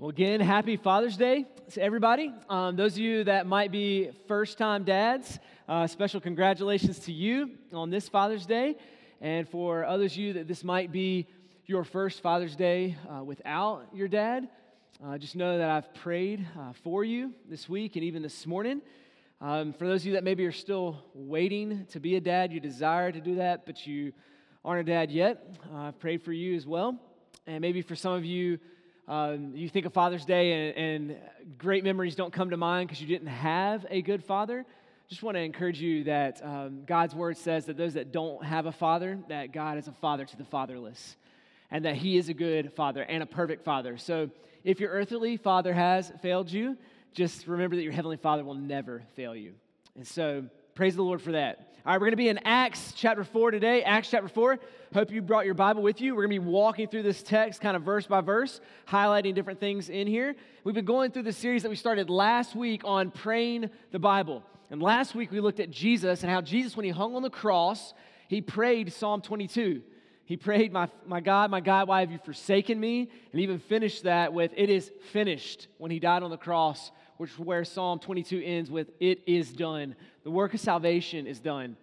Well, again, happy Father's Day to everybody. Um, those of you that might be first time dads, uh, special congratulations to you on this Father's Day. And for others of you that this might be your first Father's Day uh, without your dad, uh, just know that I've prayed uh, for you this week and even this morning. Um, for those of you that maybe are still waiting to be a dad, you desire to do that, but you aren't a dad yet, uh, I've prayed for you as well. And maybe for some of you, um, you think of Father's Day and, and great memories don't come to mind because you didn't have a good father. Just want to encourage you that um, God's word says that those that don't have a father, that God is a father to the fatherless, and that He is a good father and a perfect father. So if your earthly father has failed you, just remember that your heavenly father will never fail you. And so praise the Lord for that. All right, we're going to be in Acts chapter 4 today. Acts chapter 4. Hope you brought your Bible with you. We're going to be walking through this text kind of verse by verse, highlighting different things in here. We've been going through the series that we started last week on praying the Bible. And last week we looked at Jesus and how Jesus, when he hung on the cross, he prayed Psalm 22. He prayed, my, my God, my God, why have you forsaken me? And even finished that with, It is finished when he died on the cross, which is where Psalm 22 ends with, It is done. The work of salvation is done.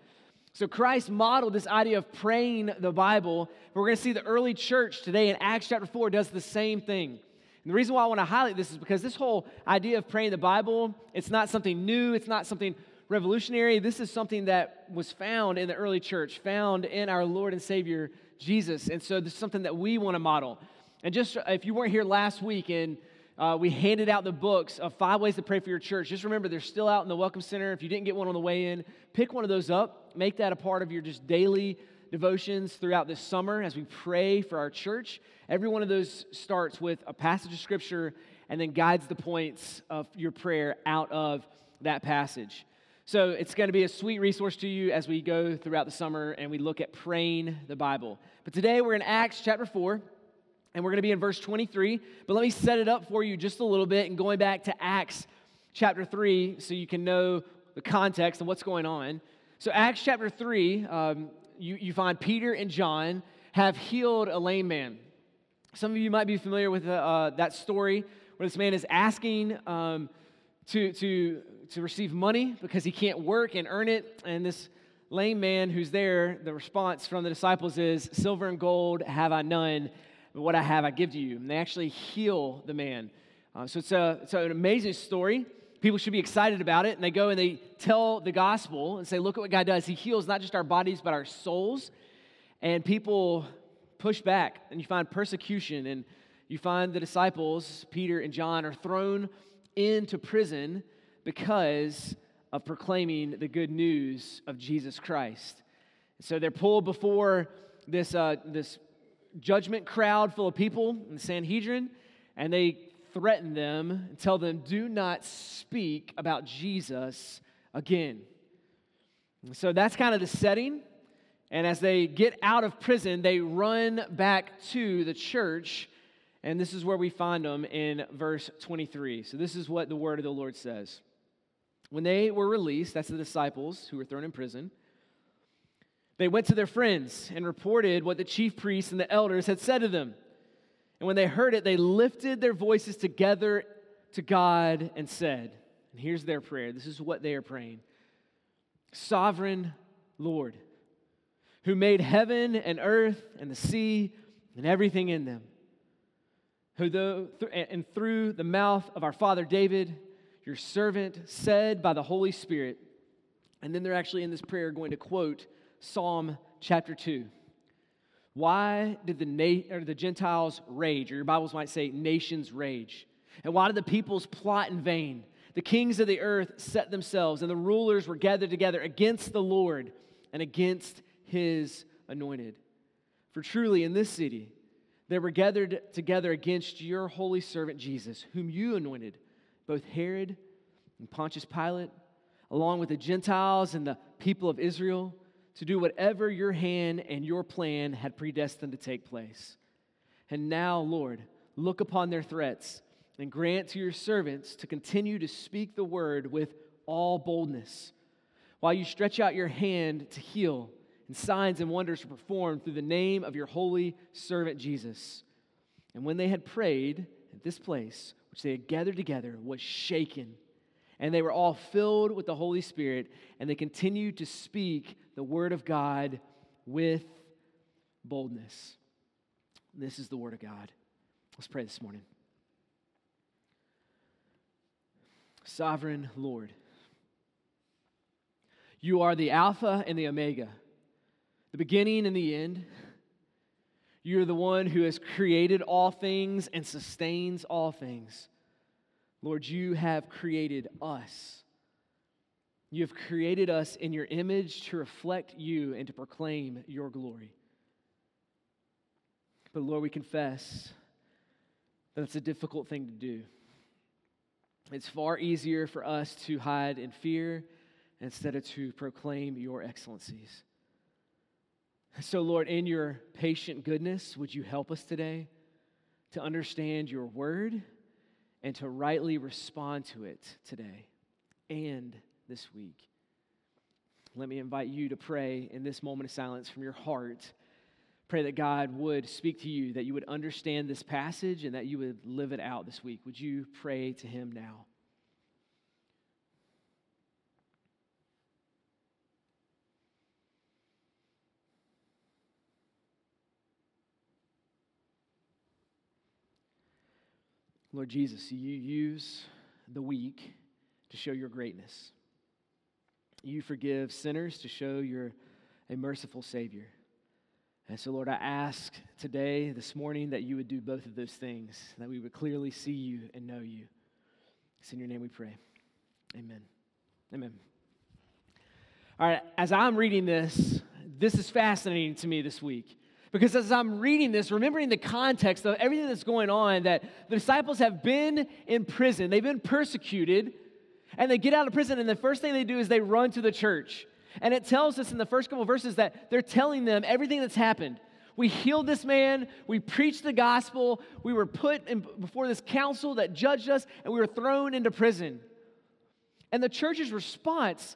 So Christ modeled this idea of praying the Bible. We're going to see the early church today in Acts chapter 4 does the same thing. And the reason why I want to highlight this is because this whole idea of praying the Bible, it's not something new, it's not something revolutionary. This is something that was found in the early church, found in our Lord and Savior Jesus. And so this is something that we want to model. And just if you weren't here last week and uh, we handed out the books of five ways to pray for your church. Just remember, they're still out in the Welcome Center. If you didn't get one on the way in, pick one of those up. Make that a part of your just daily devotions throughout this summer as we pray for our church. Every one of those starts with a passage of Scripture and then guides the points of your prayer out of that passage. So it's going to be a sweet resource to you as we go throughout the summer and we look at praying the Bible. But today we're in Acts chapter 4 and we're going to be in verse 23. But let me set it up for you just a little bit and going back to Acts chapter 3 so you can know the context and what's going on. So, Acts chapter 3, um, you, you find Peter and John have healed a lame man. Some of you might be familiar with uh, uh, that story where this man is asking um, to, to, to receive money because he can't work and earn it. And this lame man who's there, the response from the disciples is, Silver and gold have I none, what I have, I give to you. And they actually heal the man. Uh, so it's, a, it's an amazing story. People should be excited about it. And they go and they tell the gospel and say, look at what God does. He heals not just our bodies, but our souls. And people push back, and you find persecution. And you find the disciples, Peter and John, are thrown into prison because of proclaiming the good news of Jesus Christ. So they're pulled before this, uh, this judgment crowd full of people in the Sanhedrin, and they threaten them and tell them, do not speak about Jesus again. so that's kind of the setting. And as they get out of prison, they run back to the church. And this is where we find them in verse 23. So this is what the word of the Lord says. When they were released, that's the disciples who were thrown in prison they went to their friends and reported what the chief priests and the elders had said to them. And when they heard it, they lifted their voices together to God and said, and here's their prayer. This is what they are praying Sovereign Lord, who made heaven and earth and the sea and everything in them, who, though, and through the mouth of our father David, your servant, said by the Holy Spirit, and then they're actually in this prayer going to quote Psalm chapter 2. Why did the, na- or the Gentiles rage, or your Bibles might say nations rage? And why did the peoples plot in vain? The kings of the earth set themselves, and the rulers were gathered together against the Lord and against his anointed. For truly in this city they were gathered together against your holy servant Jesus, whom you anointed, both Herod and Pontius Pilate, along with the Gentiles and the people of Israel to do whatever your hand and your plan had predestined to take place. And now, Lord, look upon their threats and grant to your servants to continue to speak the word with all boldness, while you stretch out your hand to heal, and signs and wonders to perform through the name of your holy servant Jesus. And when they had prayed that this place which they had gathered together was shaken. And they were all filled with the Holy Spirit, and they continued to speak the word of God with boldness. This is the word of God. Let's pray this morning. Sovereign Lord, you are the Alpha and the Omega, the beginning and the end. You're the one who has created all things and sustains all things. Lord, you have created us. You have created us in your image to reflect you and to proclaim your glory. But Lord, we confess that it's a difficult thing to do. It's far easier for us to hide in fear instead of to proclaim your excellencies. So, Lord, in your patient goodness, would you help us today to understand your word and to rightly respond to it today and this week? Let me invite you to pray in this moment of silence from your heart. Pray that God would speak to you, that you would understand this passage, and that you would live it out this week. Would you pray to Him now? Lord Jesus, you use the weak to show your greatness. You forgive sinners to show you're a merciful Savior. And so, Lord, I ask today, this morning, that you would do both of those things, that we would clearly see you and know you. It's in your name we pray. Amen. Amen. All right, as I'm reading this, this is fascinating to me this week. Because as I'm reading this, remembering the context of everything that's going on, that the disciples have been in prison, they've been persecuted, and they get out of prison, and the first thing they do is they run to the church. And it tells us in the first couple verses that they're telling them everything that's happened. We healed this man, we preached the gospel, we were put in, before this council that judged us, and we were thrown into prison. And the church's response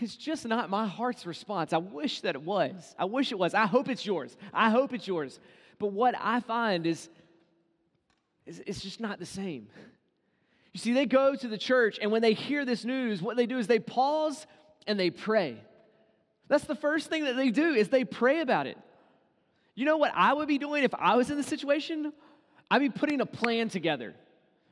is just not my heart's response. I wish that it was. I wish it was. I hope it's yours. I hope it's yours. But what I find is, is it's just not the same. You see, they go to the church, and when they hear this news, what they do is they pause and they pray. That's the first thing that they do is they pray about it. You know what I would be doing if I was in the situation? I'd be putting a plan together.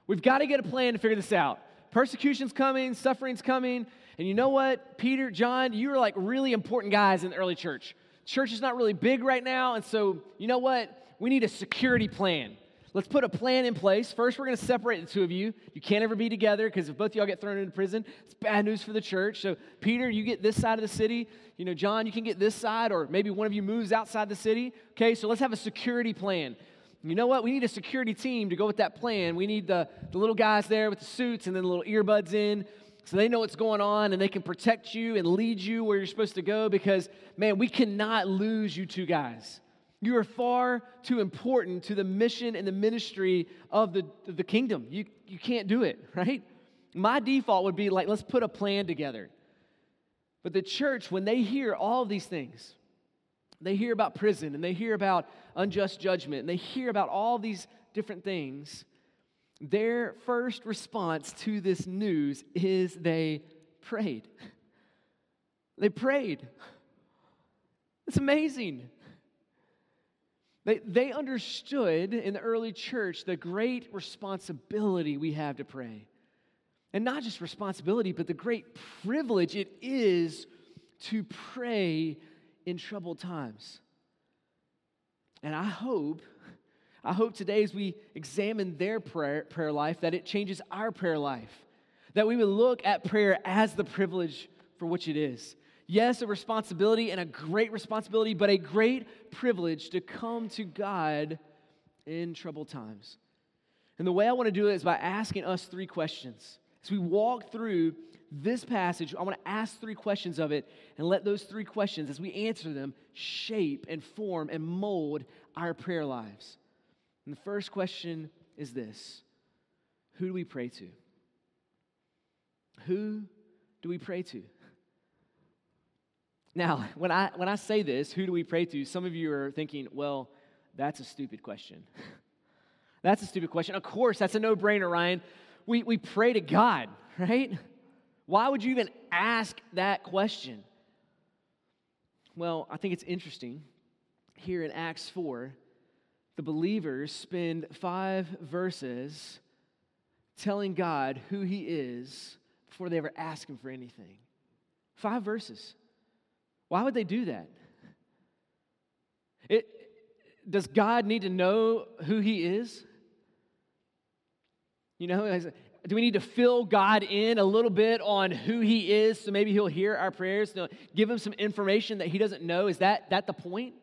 We've got to get a plan to figure this out. Persecution's coming, suffering's coming. And you know what, Peter, John, you are like really important guys in the early church. Church is not really big right now, and so you know what? We need a security plan. Let's put a plan in place. First, we're going to separate the two of you. You can't ever be together because if both of y'all get thrown into prison, it's bad news for the church. So, Peter, you get this side of the city. You know, John, you can get this side, or maybe one of you moves outside the city. Okay, so let's have a security plan. You know what? We need a security team to go with that plan. We need the, the little guys there with the suits and then the little earbuds in so they know what's going on and they can protect you and lead you where you're supposed to go because, man, we cannot lose you two guys. You are far too important to the mission and the ministry of the, the kingdom. You, you can't do it, right? My default would be like, let's put a plan together. But the church, when they hear all of these things, they hear about prison and they hear about unjust judgment and they hear about all these different things, their first response to this news is they prayed. They prayed. It's amazing. They, they understood in the early church the great responsibility we have to pray. And not just responsibility, but the great privilege it is to pray in troubled times. And I hope I hope today, as we examine their prayer, prayer life, that it changes our prayer life. That we would look at prayer as the privilege for which it is. Yes, a responsibility and a great responsibility, but a great privilege to come to God in troubled times. And the way I want to do it is by asking us three questions. As we walk through this passage, I want to ask three questions of it and let those three questions, as we answer them, shape and form and mold our prayer lives. And the first question is this Who do we pray to? Who do we pray to? Now, when I, when I say this, who do we pray to? Some of you are thinking, well, that's a stupid question. That's a stupid question. Of course, that's a no brainer, Ryan. We, we pray to God, right? Why would you even ask that question? Well, I think it's interesting. Here in Acts 4, the believers spend five verses telling God who He is before they ever ask Him for anything. Five verses. Why would they do that? It, does God need to know who He is? You know, do we need to fill God in a little bit on who He is so maybe He'll hear our prayers? Give Him some information that He doesn't know? Is that, that the point?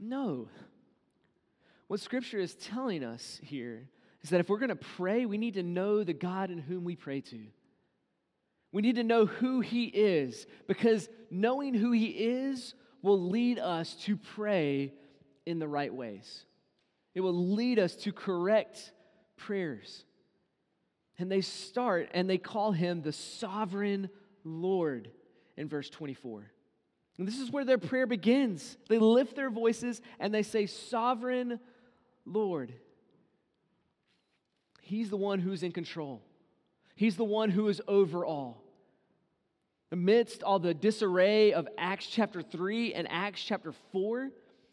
No. What Scripture is telling us here is that if we're going to pray, we need to know the God in whom we pray to. We need to know who He is because knowing who He is will lead us to pray in the right ways. It will lead us to correct prayers. And they start and they call him the sovereign Lord in verse 24. And this is where their prayer begins. They lift their voices and they say, Sovereign Lord. He's the one who's in control, He's the one who is over all. Amidst all the disarray of Acts chapter 3 and Acts chapter 4,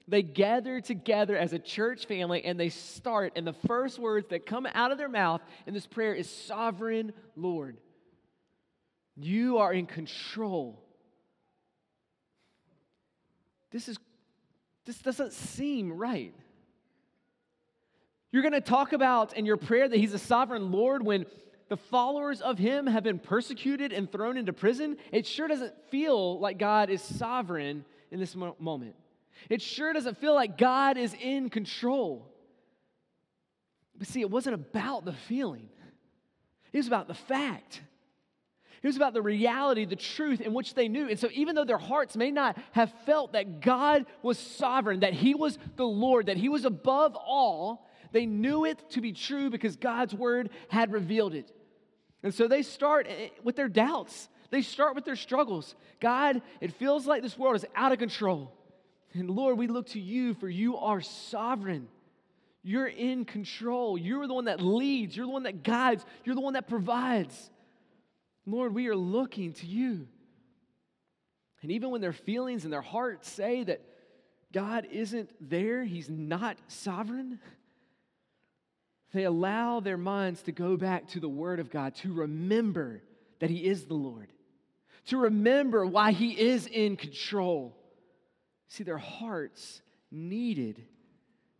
they gather together as a church family and they start, and the first words that come out of their mouth in this prayer is Sovereign Lord. You are in control. This is this doesn't seem right. You're going to talk about in your prayer that he's a sovereign Lord when the followers of him have been persecuted and thrown into prison. It sure doesn't feel like God is sovereign in this moment. It sure doesn't feel like God is in control. But see, it wasn't about the feeling, it was about the fact. It was about the reality, the truth in which they knew. And so, even though their hearts may not have felt that God was sovereign, that He was the Lord, that He was above all, they knew it to be true because God's word had revealed it. And so, they start eh, with their doubts, they start with their struggles. God, it feels like this world is out of control. And Lord, we look to you for you are sovereign. You're in control. You're the one that leads. You're the one that guides. You're the one that provides. Lord, we are looking to you. And even when their feelings and their hearts say that God isn't there, He's not sovereign, they allow their minds to go back to the Word of God, to remember that He is the Lord, to remember why He is in control. See, their hearts needed,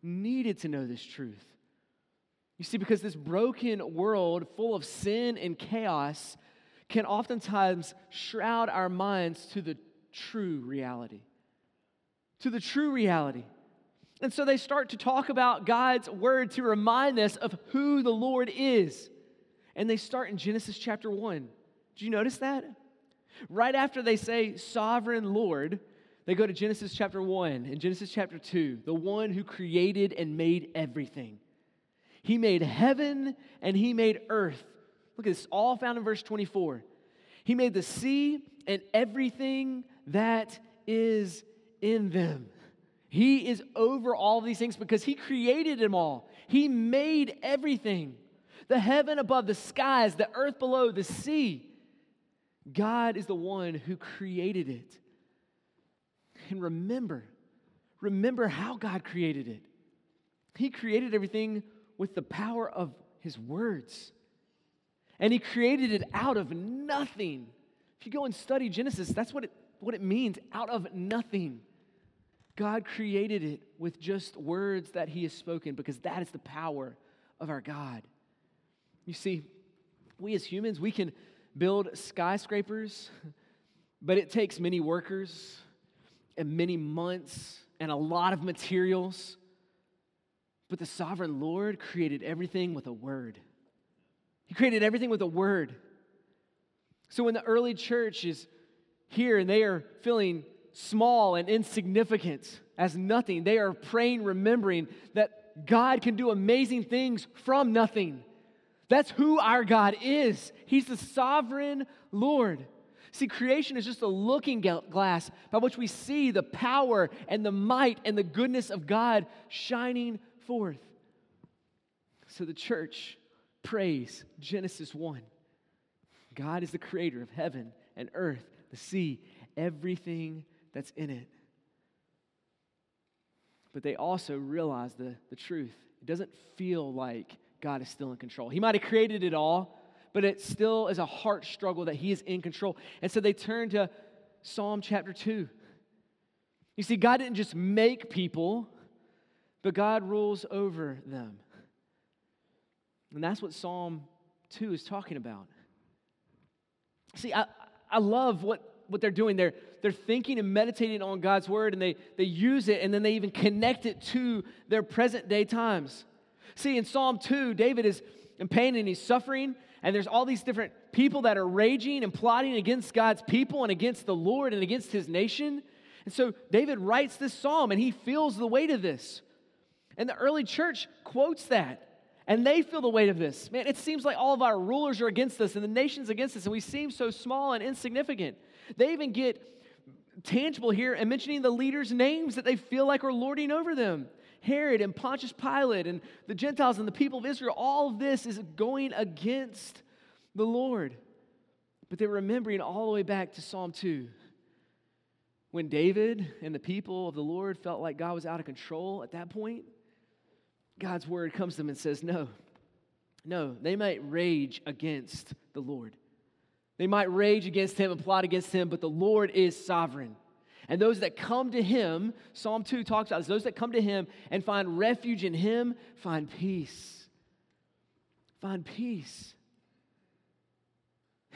needed to know this truth. You see, because this broken world full of sin and chaos can oftentimes shroud our minds to the true reality. To the true reality. And so they start to talk about God's word to remind us of who the Lord is. And they start in Genesis chapter 1. Did you notice that? Right after they say sovereign Lord, they go to Genesis chapter 1 and Genesis chapter 2, the one who created and made everything. He made heaven and he made earth. Look at this, all found in verse 24. He made the sea and everything that is in them. He is over all these things because he created them all. He made everything the heaven above, the skies, the earth below, the sea. God is the one who created it. And remember, remember how God created it. He created everything with the power of His words. And He created it out of nothing. If you go and study Genesis, that's what it, what it means out of nothing. God created it with just words that He has spoken because that is the power of our God. You see, we as humans, we can build skyscrapers, but it takes many workers and many months and a lot of materials. But the sovereign Lord created everything with a word. He created everything with a word. So when the early church is here and they are feeling small and insignificant as nothing, they are praying, remembering that God can do amazing things from nothing. That's who our God is. He's the sovereign Lord. See, creation is just a looking glass by which we see the power and the might and the goodness of God shining forth. So the church prays Genesis 1. God is the creator of heaven and earth, the sea, everything that's in it. But they also realize the, the truth. It doesn't feel like God is still in control. He might have created it all, but it still is a heart struggle that He is in control. And so they turn to Psalm chapter 2. You see, God didn't just make people, but God rules over them. And that's what Psalm 2 is talking about. See, I, I love what, what they're doing. They're, they're thinking and meditating on God's word, and they, they use it, and then they even connect it to their present day times. See, in Psalm 2, David is in pain and he's suffering, and there's all these different people that are raging and plotting against God's people and against the Lord and against his nation. And so David writes this psalm and he feels the weight of this. And the early church quotes that. And they feel the weight of this. Man, it seems like all of our rulers are against us and the nation's against us, and we seem so small and insignificant. They even get tangible here and mentioning the leaders' names that they feel like are lording over them. Herod and Pontius Pilate and the Gentiles and the people of Israel, all of this is going against the Lord. But they're remembering all the way back to Psalm 2 when David and the people of the Lord felt like God was out of control at that point, God's word comes to them and says, No, no, they might rage against the Lord. They might rage against him and plot against him, but the Lord is sovereign. And those that come to him, Psalm 2 talks about this, those that come to him and find refuge in him find peace. Find peace.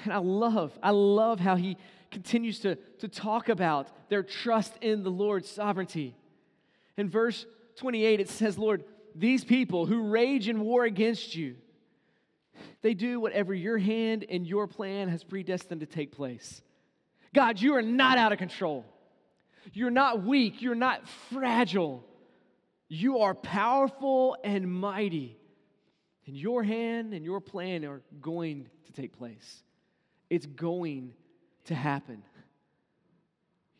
And I love, I love how he continues to, to talk about their trust in the Lord's sovereignty. In verse 28, it says, Lord, these people who rage in war against you, they do whatever your hand and your plan has predestined to take place. God, you are not out of control. You're not weak. You're not fragile. You are powerful and mighty. And your hand and your plan are going to take place. It's going to happen.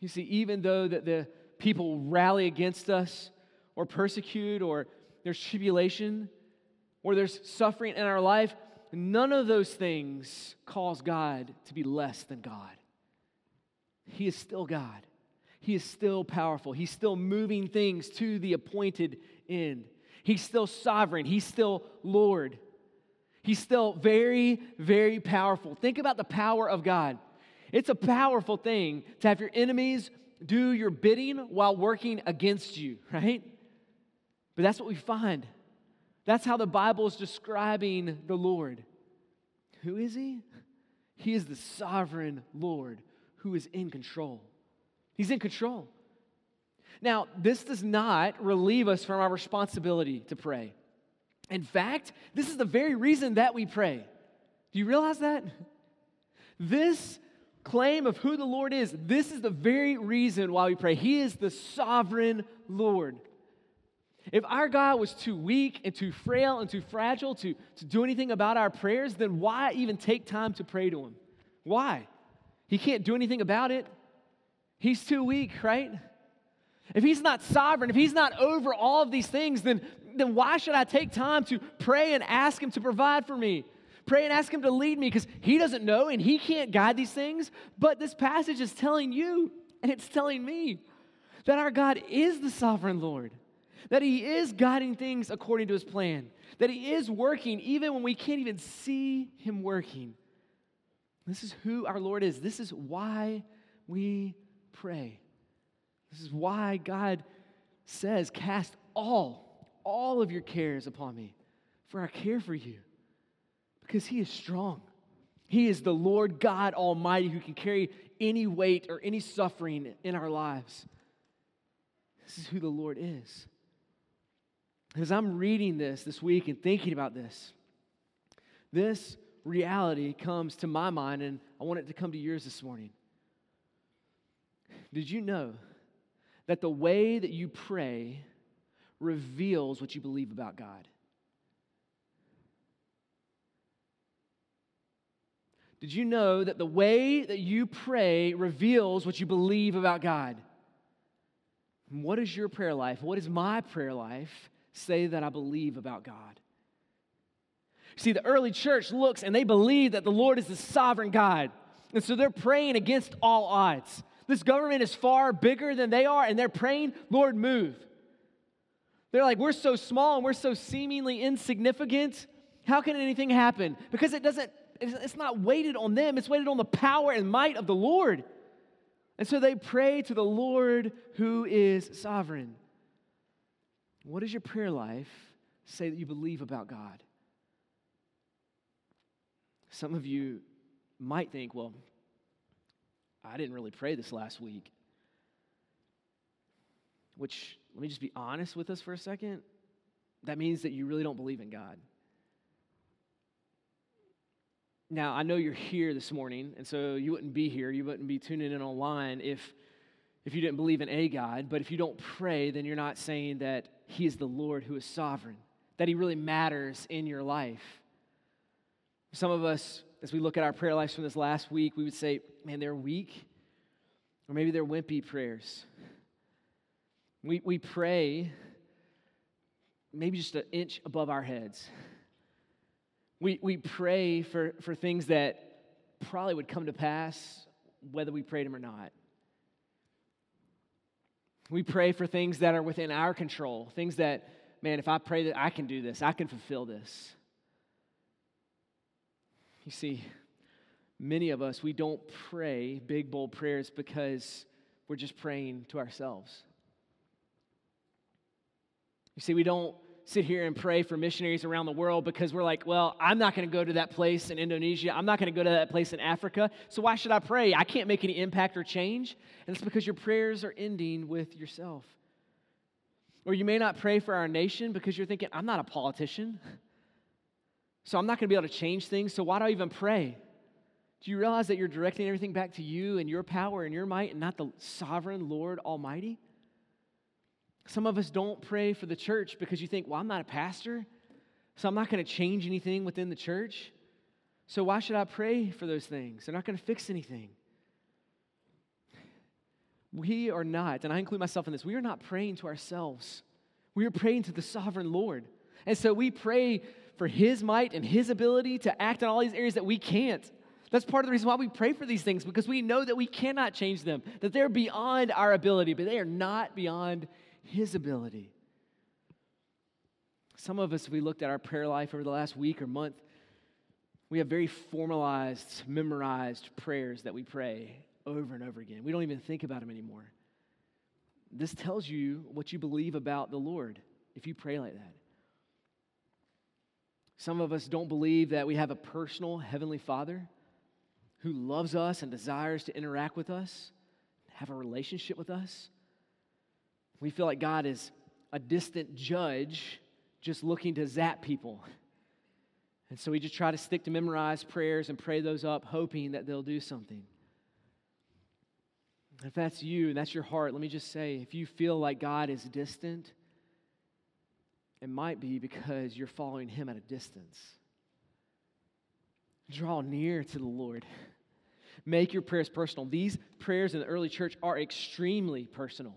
You see, even though that the people rally against us or persecute or there's tribulation or there's suffering in our life, none of those things cause God to be less than God. He is still God. He is still powerful. He's still moving things to the appointed end. He's still sovereign. He's still Lord. He's still very, very powerful. Think about the power of God. It's a powerful thing to have your enemies do your bidding while working against you, right? But that's what we find. That's how the Bible is describing the Lord. Who is He? He is the sovereign Lord who is in control. He's in control. Now, this does not relieve us from our responsibility to pray. In fact, this is the very reason that we pray. Do you realize that? This claim of who the Lord is, this is the very reason why we pray. He is the sovereign Lord. If our God was too weak and too frail and too fragile to, to do anything about our prayers, then why even take time to pray to Him? Why? He can't do anything about it. He's too weak, right? If He's not sovereign, if He's not over all of these things, then, then why should I take time to pray and ask Him to provide for me? Pray and ask Him to lead me because He doesn't know and He can't guide these things. But this passage is telling you and it's telling me that our God is the sovereign Lord, that He is guiding things according to His plan, that He is working even when we can't even see Him working. This is who our Lord is. This is why we pray. This is why God says, Cast all, all of your cares upon me, for I care for you. Because he is strong. He is the Lord God Almighty who can carry any weight or any suffering in our lives. This is who the Lord is. As I'm reading this this week and thinking about this, this reality comes to my mind, and I want it to come to yours this morning. Did you know that the way that you pray reveals what you believe about God? Did you know that the way that you pray reveals what you believe about God? What is your prayer life? What is my prayer life say that I believe about God? See, the early church looks and they believe that the Lord is the sovereign God. And so they're praying against all odds. This government is far bigger than they are, and they're praying, Lord, move. They're like, we're so small and we're so seemingly insignificant. How can anything happen? Because it doesn't, it's not weighted on them, it's weighted on the power and might of the Lord. And so they pray to the Lord who is sovereign. What does your prayer life say that you believe about God? Some of you might think, well, I didn't really pray this last week. Which, let me just be honest with us for a second. That means that you really don't believe in God. Now, I know you're here this morning, and so you wouldn't be here, you wouldn't be tuning in online if, if you didn't believe in a God. But if you don't pray, then you're not saying that He is the Lord who is sovereign, that He really matters in your life. Some of us, as we look at our prayer lives from this last week, we would say, man, they're weak, or maybe they're wimpy prayers. We, we pray maybe just an inch above our heads. We, we pray for, for things that probably would come to pass whether we prayed them or not. We pray for things that are within our control, things that, man, if I pray that I can do this, I can fulfill this. You see, many of us, we don't pray big, bold prayers because we're just praying to ourselves. You see, we don't sit here and pray for missionaries around the world because we're like, well, I'm not going to go to that place in Indonesia. I'm not going to go to that place in Africa. So why should I pray? I can't make any impact or change. And it's because your prayers are ending with yourself. Or you may not pray for our nation because you're thinking, I'm not a politician. So I'm not going to be able to change things. So why do I even pray? Do you realize that you're directing everything back to you and your power and your might and not the sovereign Lord Almighty? Some of us don't pray for the church because you think, well, I'm not a pastor, so I'm not going to change anything within the church. So why should I pray for those things? They're not going to fix anything. We are not, and I include myself in this, we are not praying to ourselves. We are praying to the sovereign Lord. And so we pray for His might and His ability to act in all these areas that we can't. That's part of the reason why we pray for these things, because we know that we cannot change them, that they're beyond our ability, but they are not beyond his ability. Some of us, we looked at our prayer life over the last week or month, we have very formalized, memorized prayers that we pray over and over again. We don't even think about them anymore. This tells you what you believe about the Lord if you pray like that. Some of us don't believe that we have a personal Heavenly Father who loves us and desires to interact with us, have a relationship with us. We feel like God is a distant judge just looking to zap people. And so we just try to stick to memorized prayers and pray those up, hoping that they'll do something. If that's you and that's your heart, let me just say if you feel like God is distant, it might be because you're following Him at a distance. Draw near to the Lord. Make your prayers personal. These prayers in the early church are extremely personal.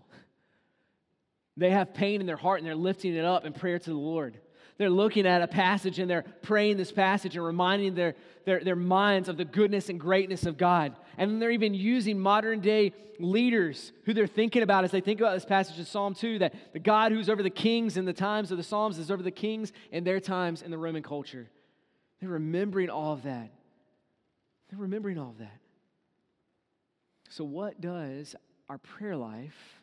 They have pain in their heart and they're lifting it up in prayer to the Lord. They're looking at a passage and they're praying this passage and reminding their, their, their minds of the goodness and greatness of God. And they're even using modern day leaders who they're thinking about as they think about this passage in Psalm 2 that the God who's over the kings in the times of the Psalms is over the kings in their times in the Roman culture. They're remembering all of that. They're remembering all of that. So, what does our prayer life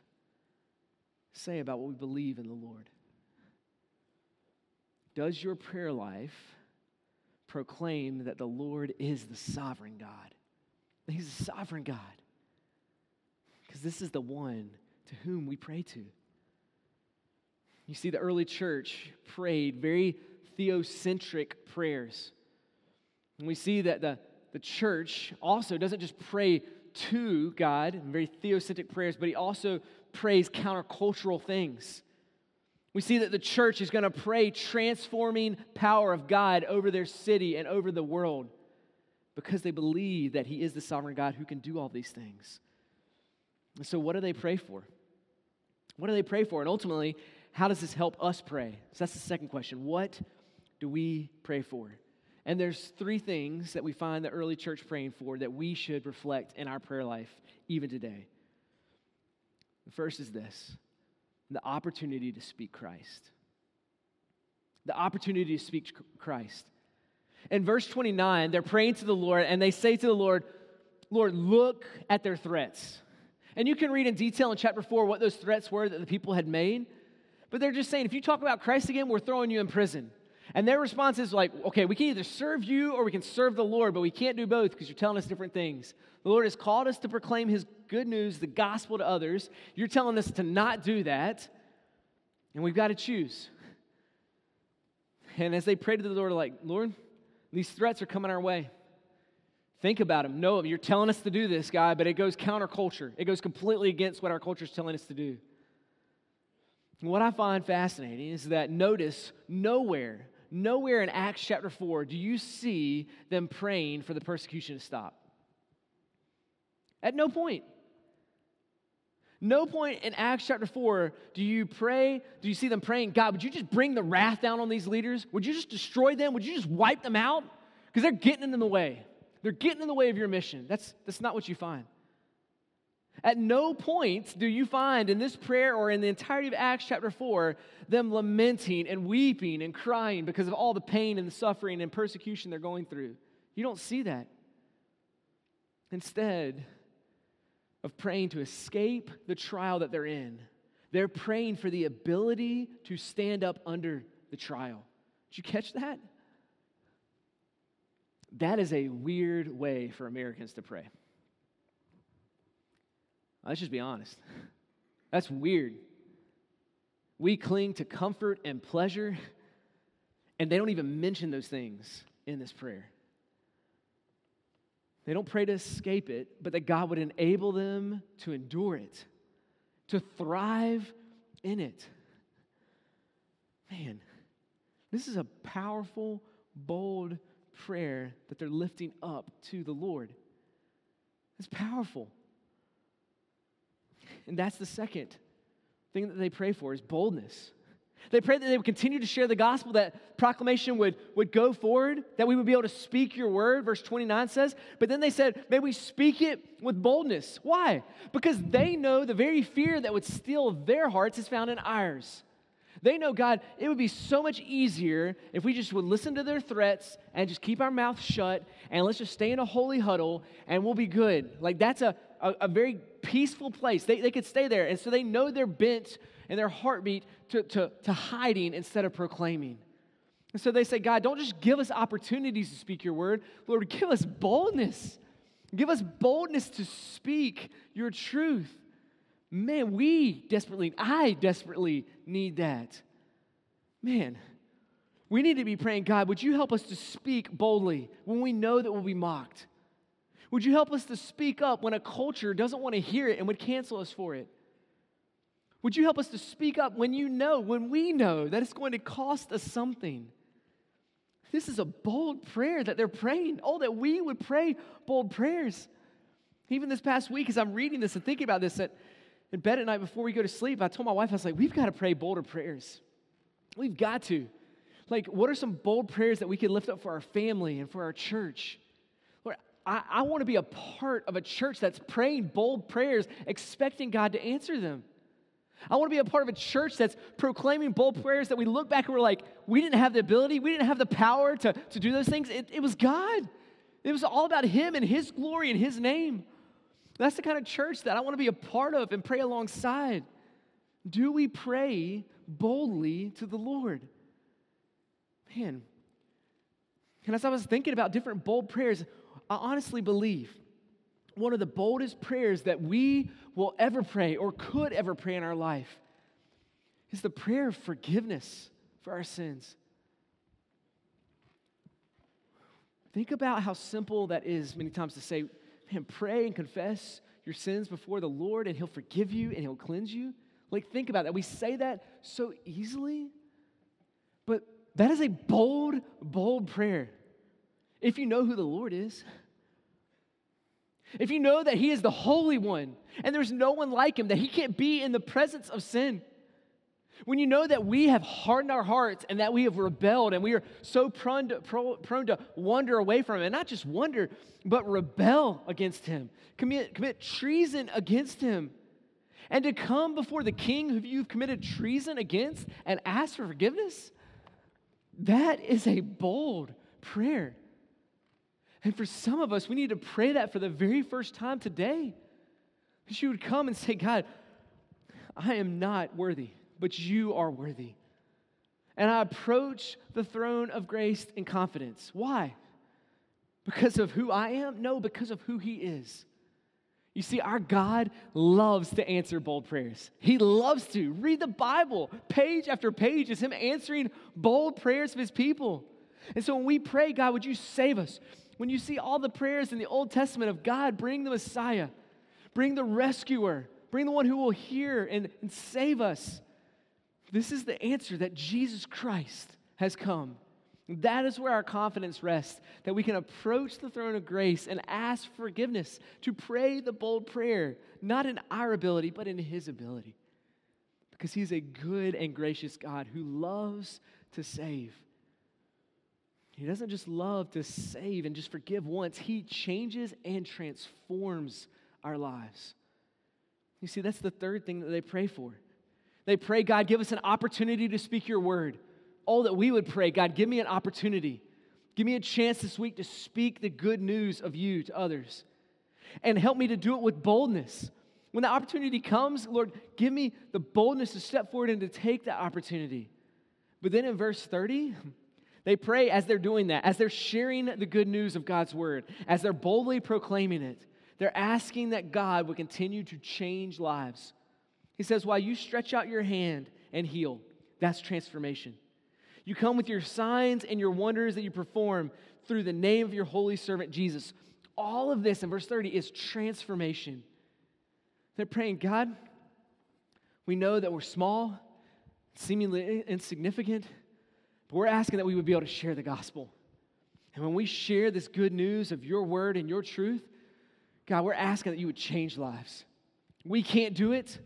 say about what we believe in the Lord? Does your prayer life proclaim that the Lord is the sovereign God? He's the sovereign God. Because this is the one to whom we pray to. You see, the early church prayed very theocentric prayers. And we see that the, the church also doesn't just pray to God in very theocentric prayers, but he also prays countercultural things. We see that the church is going to pray transforming power of God over their city and over the world because they believe that He is the sovereign God who can do all these things. And so, what do they pray for? What do they pray for? And ultimately, how does this help us pray? So, that's the second question. What do we pray for? And there's three things that we find the early church praying for that we should reflect in our prayer life even today. The first is this the opportunity to speak Christ. The opportunity to speak Christ. In verse 29, they're praying to the Lord and they say to the Lord, Lord, look at their threats. And you can read in detail in chapter 4 what those threats were that the people had made. But they're just saying, if you talk about Christ again, we're throwing you in prison. And their response is like, okay, we can either serve you or we can serve the Lord, but we can't do both because you're telling us different things. The Lord has called us to proclaim his good news, the gospel to others. You're telling us to not do that, and we've got to choose. And as they pray to the Lord, like, Lord, these threats are coming our way. Think about them. Them. You're telling us to do this, guy, but it goes counterculture. It goes completely against what our culture is telling us to do. And what I find fascinating is that notice nowhere, nowhere in Acts chapter 4 do you see them praying for the persecution to stop. At no point. No point in Acts chapter 4 do you pray, do you see them praying, God, would you just bring the wrath down on these leaders? Would you just destroy them? Would you just wipe them out? Because they're getting in the way. They're getting in the way of your mission. That's, that's not what you find. At no point do you find in this prayer or in the entirety of Acts chapter 4 them lamenting and weeping and crying because of all the pain and the suffering and persecution they're going through. You don't see that. Instead, of praying to escape the trial that they're in. They're praying for the ability to stand up under the trial. Did you catch that? That is a weird way for Americans to pray. Let's just be honest. That's weird. We cling to comfort and pleasure, and they don't even mention those things in this prayer. They don't pray to escape it, but that God would enable them to endure it, to thrive in it. Man, this is a powerful, bold prayer that they're lifting up to the Lord. It's powerful. And that's the second thing that they pray for is boldness. They prayed that they would continue to share the gospel, that proclamation would, would go forward, that we would be able to speak your word, verse 29 says. But then they said, may we speak it with boldness. Why? Because they know the very fear that would steal their hearts is found in ours. They know, God, it would be so much easier if we just would listen to their threats and just keep our mouth shut and let's just stay in a holy huddle and we'll be good. Like, that's a, a, a very peaceful place. They, they could stay there. And so they know they're bent and their heartbeat to, to, to hiding instead of proclaiming. And so they say, God, don't just give us opportunities to speak your word. Lord, give us boldness. Give us boldness to speak your truth. Man, we desperately, I desperately need that. Man, we need to be praying, God, would you help us to speak boldly when we know that we'll be mocked? Would you help us to speak up when a culture doesn't want to hear it and would cancel us for it? Would you help us to speak up when you know, when we know that it's going to cost us something? This is a bold prayer that they're praying. Oh, that we would pray bold prayers. Even this past week, as I'm reading this and thinking about this, at, in bed at night before we go to sleep, I told my wife, I was like, we've got to pray bolder prayers. We've got to. Like, what are some bold prayers that we can lift up for our family and for our church? I, I want to be a part of a church that's praying bold prayers, expecting God to answer them. I want to be a part of a church that's proclaiming bold prayers that we look back and we're like, we didn't have the ability, we didn't have the power to, to do those things. It, it was God. It was all about Him and His glory and His name. That's the kind of church that I want to be a part of and pray alongside. Do we pray boldly to the Lord? Man, and as I was thinking about different bold prayers, I honestly believe one of the boldest prayers that we will ever pray or could ever pray in our life is the prayer of forgiveness for our sins. Think about how simple that is many times to say, man, pray and confess your sins before the Lord and He'll forgive you and He'll cleanse you. Like, think about that. We say that so easily, but that is a bold, bold prayer. If you know who the Lord is, if you know that He is the Holy One and there's no one like Him, that He can't be in the presence of sin, When you know that we have hardened our hearts and that we have rebelled and we are so prone to, prone to wander away from Him, and not just wander, but rebel against Him, commit, commit treason against Him, and to come before the King who you've committed treason against and ask for forgiveness, that is a bold prayer. And for some of us, we need to pray that for the very first time today. That you would come and say, God, I am not worthy but you are worthy. And I approach the throne of grace in confidence. Why? Because of who I am? No, because of who He is. You see, our God loves to answer bold prayers. He loves to. Read the Bible, page after page, is Him answering bold prayers of His people. And so when we pray, God, would you save us? When you see all the prayers in the Old Testament of God, bring the Messiah, bring the rescuer, bring the one who will hear and, and save us. This is the answer that Jesus Christ has come. That is where our confidence rests, that we can approach the throne of grace and ask forgiveness, to pray the bold prayer, not in our ability, but in His ability. Because He's a good and gracious God who loves to save. He doesn't just love to save and just forgive once, He changes and transforms our lives. You see, that's the third thing that they pray for. They pray, God, give us an opportunity to speak your word. Oh, that we would pray, God, give me an opportunity. Give me a chance this week to speak the good news of you to others. And help me to do it with boldness. When the opportunity comes, Lord, give me the boldness to step forward and to take that opportunity. But then in verse 30, they pray as they're doing that, as they're sharing the good news of God's word, as they're boldly proclaiming it, they're asking that God would continue to change lives. He says, While you stretch out your hand and heal, that's transformation. You come with your signs and your wonders that you perform through the name of your holy servant Jesus. All of this in verse 30 is transformation. They're praying, God, we know that we're small, seemingly insignificant, but we're asking that we would be able to share the gospel. And when we share this good news of your word and your truth, God, we're asking that you would change lives. We can't do it.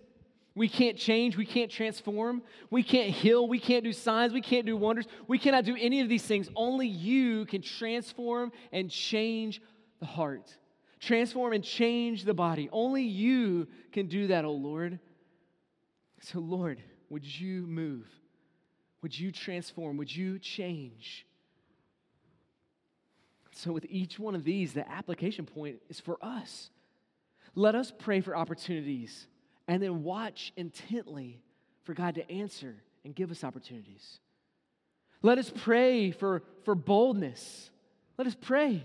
We can't change. We can't transform. We can't heal. We can't do signs. We can't do wonders. We cannot do any of these things. Only you can transform and change the heart, transform and change the body. Only you can do that, oh Lord. So, Lord, would you move? Would you transform? Would you change? So, with each one of these, the application point is for us. Let us pray for opportunities and then watch intently for God to answer and give us opportunities. Let us pray for, for boldness. Let us pray.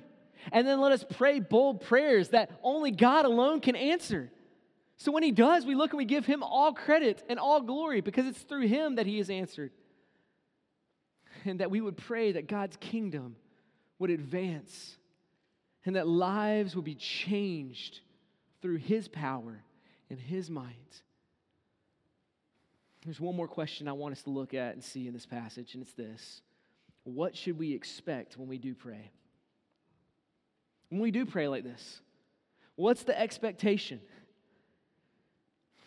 And then let us pray bold prayers that only God alone can answer. So when He does, we look and we give Him all credit and all glory because it's through Him that He is answered. And that we would pray that God's kingdom would advance and that lives would be changed through His power in his mind. There's one more question I want us to look at and see in this passage, and it's this What should we expect when we do pray? When we do pray like this, what's the expectation?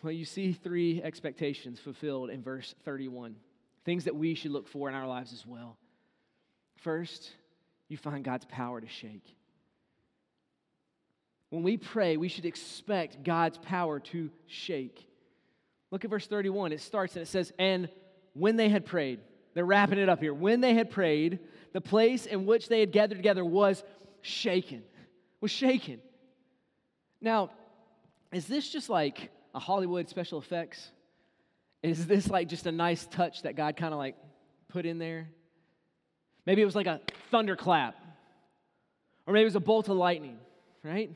Well, you see three expectations fulfilled in verse 31, things that we should look for in our lives as well. First, you find God's power to shake. When we pray, we should expect God's power to shake. Look at verse 31. It starts and it says, And when they had prayed, they're wrapping it up here. When they had prayed, the place in which they had gathered together was shaken. Was shaken. Now, is this just like a Hollywood special effects? Is this like just a nice touch that God kind of like put in there? Maybe it was like a thunderclap, or maybe it was a bolt of lightning, right?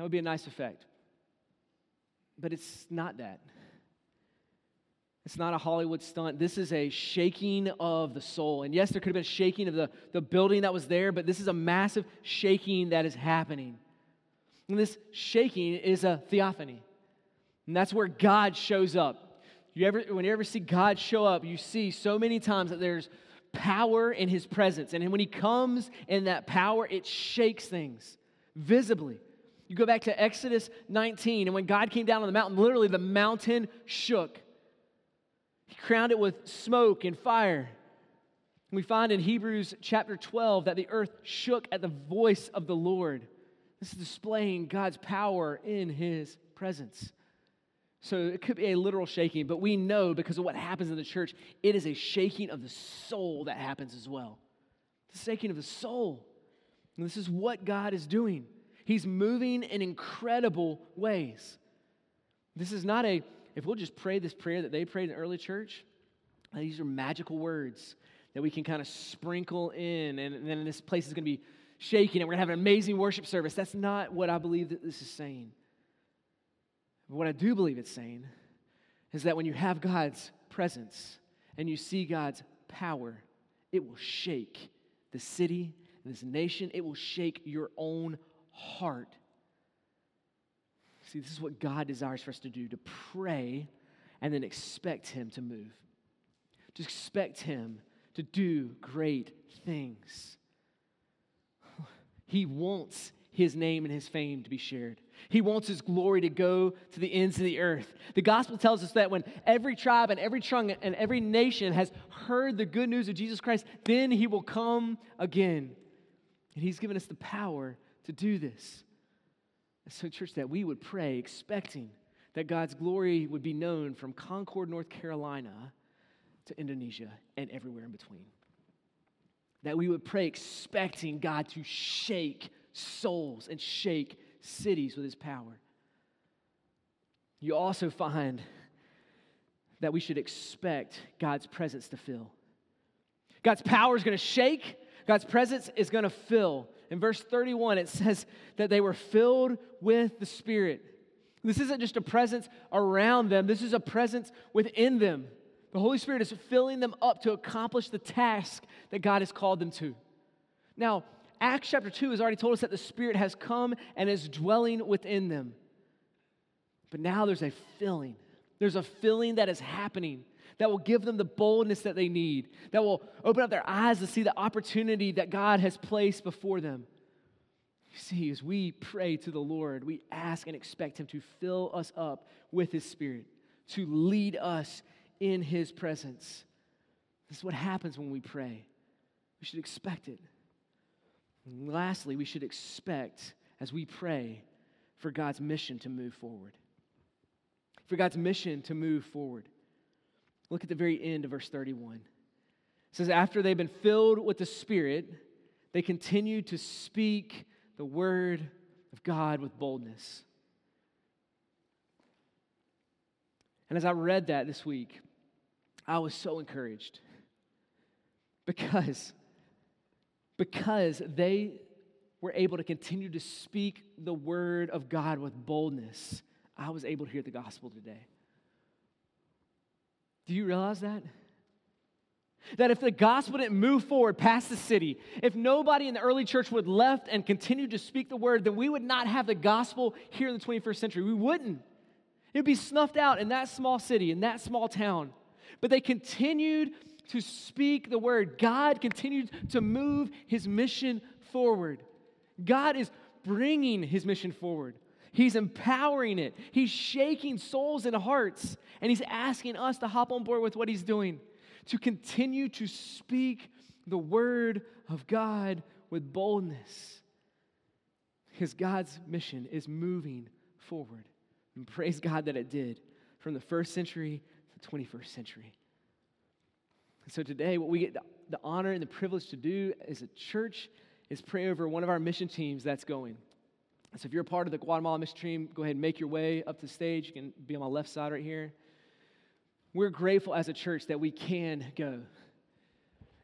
That would be a nice effect. But it's not that. It's not a Hollywood stunt. This is a shaking of the soul. And yes, there could have been shaking of the, the building that was there, but this is a massive shaking that is happening. And this shaking is a theophany. And that's where God shows up. You ever, when you ever see God show up, you see so many times that there's power in his presence. And when he comes in that power, it shakes things visibly. You go back to Exodus 19, and when God came down on the mountain, literally the mountain shook. He crowned it with smoke and fire. We find in Hebrews chapter 12 that the earth shook at the voice of the Lord. This is displaying God's power in his presence. So it could be a literal shaking, but we know because of what happens in the church, it is a shaking of the soul that happens as well. The shaking of the soul. And this is what God is doing. He's moving in incredible ways. This is not a, if we'll just pray this prayer that they prayed in early church, uh, these are magical words that we can kind of sprinkle in, and then this place is going to be shaking, and we're going to have an amazing worship service. That's not what I believe that this is saying. What I do believe it's saying is that when you have God's presence and you see God's power, it will shake the city this nation. It will shake your own heart. See, this is what God desires for us to do to pray and then expect Him to move, to expect Him to do great things. He wants His name and His fame to be shared. He wants his glory to go to the ends of the earth. The gospel tells us that when every tribe and every tongue and every nation has heard the good news of Jesus Christ, then he will come again. And he's given us the power to do this. So, church, that we would pray expecting that God's glory would be known from Concord, North Carolina to Indonesia and everywhere in between. That we would pray expecting God to shake souls and shake cities with his power. You also find that we should expect God's presence to fill. God's power is going to shake, God's presence is going to fill. In verse 31, it says that they were filled with the Spirit. This isn't just a presence around them, this is a presence within them. The Holy Spirit is filling them up to accomplish the task that God has called them to. Now, Acts chapter 2 has already told us that the Spirit has come and is dwelling within them. But now there's a filling. There's a filling that is happening that will give them the boldness that they need, that will open up their eyes to see the opportunity that God has placed before them. You see, as we pray to the Lord, we ask and expect Him to fill us up with His Spirit, to lead us in His presence. This is what happens when we pray. We should expect it. And lastly, we should expect, as we pray, for God's mission to move forward. For God's mission to move forward. Look at the very end of verse 31. It says, After they've been filled with the Spirit, they continued to speak the word of God with boldness. And as I read that this week, I was so encouraged because because they were able to continue to speak the word of God with boldness, I was able to hear the gospel today. Do you realize that? That if the gospel didn't move forward past the city, if nobody in the early church would left and continued to speak the word, then we would not have the gospel here in the 21st century. We wouldn't. It would be snuffed out in that small city, in that small town. But they continued to speak the word. God continued to move his mission forward. God is bringing his mission forward. He's empowering it. He's shaking souls and hearts. And he's asking us to hop on board with what he's doing, to continue to speak the word of God with boldness. Because God's mission is moving forward. And praise God that it did from the first century to the 21st century. And So today, what we get the honor and the privilege to do as a church is pray over one of our mission teams that's going. So if you're a part of the Guatemala mission team, go ahead and make your way up to the stage. You can be on my left side right here. We're grateful as a church that we can go.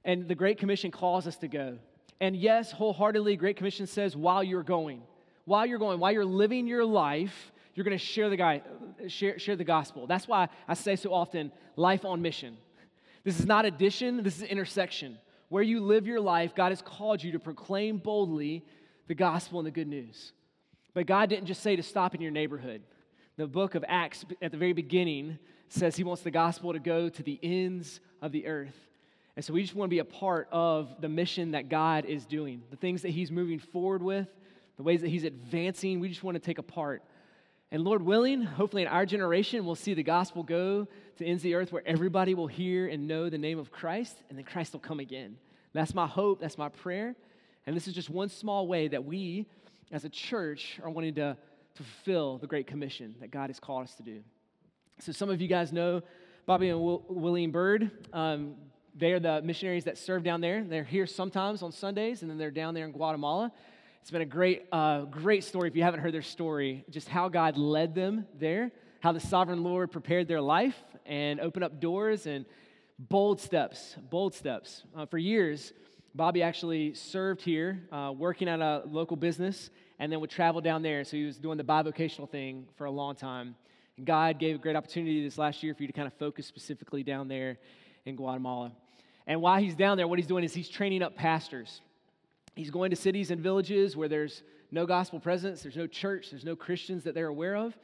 And the Great Commission calls us to go. And yes, wholeheartedly, Great Commission says while you're going, while you're going, while you're living your life, you're going to share the guy, share, share the gospel. That's why I say so often, life on mission. This is not addition, this is intersection. Where you live your life, God has called you to proclaim boldly the gospel and the good news. But God didn't just say to stop in your neighborhood. The book of Acts at the very beginning says he wants the gospel to go to the ends of the earth. And so we just want to be a part of the mission that God is doing, the things that he's moving forward with, the ways that he's advancing. We just want to take a part. And Lord willing, hopefully in our generation, we'll see the gospel go to ends of the earth where everybody will hear and know the name of Christ, and then Christ will come again. That's my hope, that's my prayer. And this is just one small way that we, as a church, are wanting to, to fulfill the Great Commission that God has called us to do. So, some of you guys know Bobby and Will, William Bird. Um, they are the missionaries that serve down there. They're here sometimes on Sundays, and then they're down there in Guatemala. It's been a great, uh, great story. If you haven't heard their story, just how God led them there, how the sovereign Lord prepared their life and opened up doors and bold steps, bold steps. Uh, for years, Bobby actually served here, uh, working at a local business, and then would travel down there. So he was doing the bivocational thing for a long time. And God gave a great opportunity this last year for you to kind of focus specifically down there in Guatemala. And while he's down there, what he's doing is he's training up pastors. He's going to cities and villages where there's no gospel presence, there's no church, there's no Christians that they're aware of.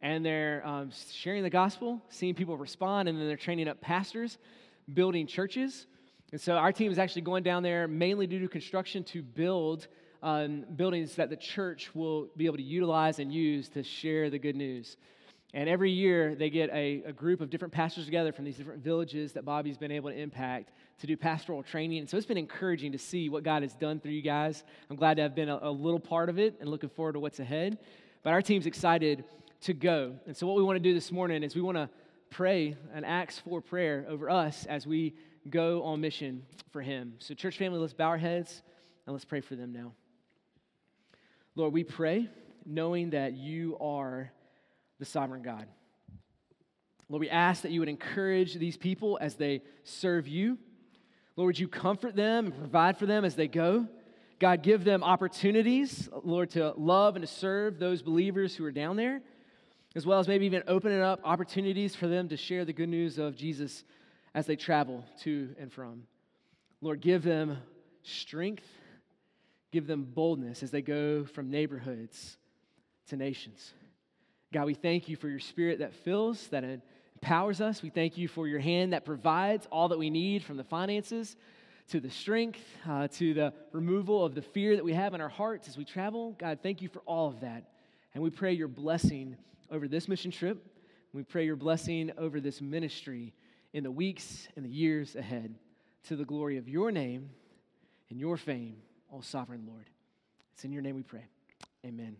And they're um, sharing the gospel, seeing people respond, and then they're training up pastors, building churches. And so our team is actually going down there mainly due to construction to build um, buildings that the church will be able to utilize and use to share the good news. And every year they get a, a, group of different pastors together from these different villages that Bobby's been able to impact to do pastoral training. And so it's been encouraging to see what God has done through you guys. I'm glad to have been a, a little part of it and looking forward to what's ahead. But our team's excited to go. And so what we want to do this morning is we want to pray an Acts 4 prayer over us as we go on mission for Him. So, church family, let's bow our heads and let's pray for them now. Lord, we pray knowing that you are the sovereign God. Lord, we ask that you would encourage these people as they serve you. Lord, would you comfort them and provide for them as they go? God, give them opportunities, Lord, to love and to serve those believers who are down there, as well as maybe even opening up opportunities for them to share the good news of Jesus as they travel to and from. Lord, give them strength, give them boldness as they go from neighborhoods to nations. God, we thank you for your spirit that fills, that empowers us. We thank you for your hand that provides all that we need from the finances to the strength, uh, to the removal of the fear that we have in our hearts as we travel. God, thank you for all of that. And we pray your blessing over this mission trip. We pray your blessing over this ministry in the weeks and the years ahead to the glory of your name and your fame, O sovereign Lord. It's in your name we pray. Amen.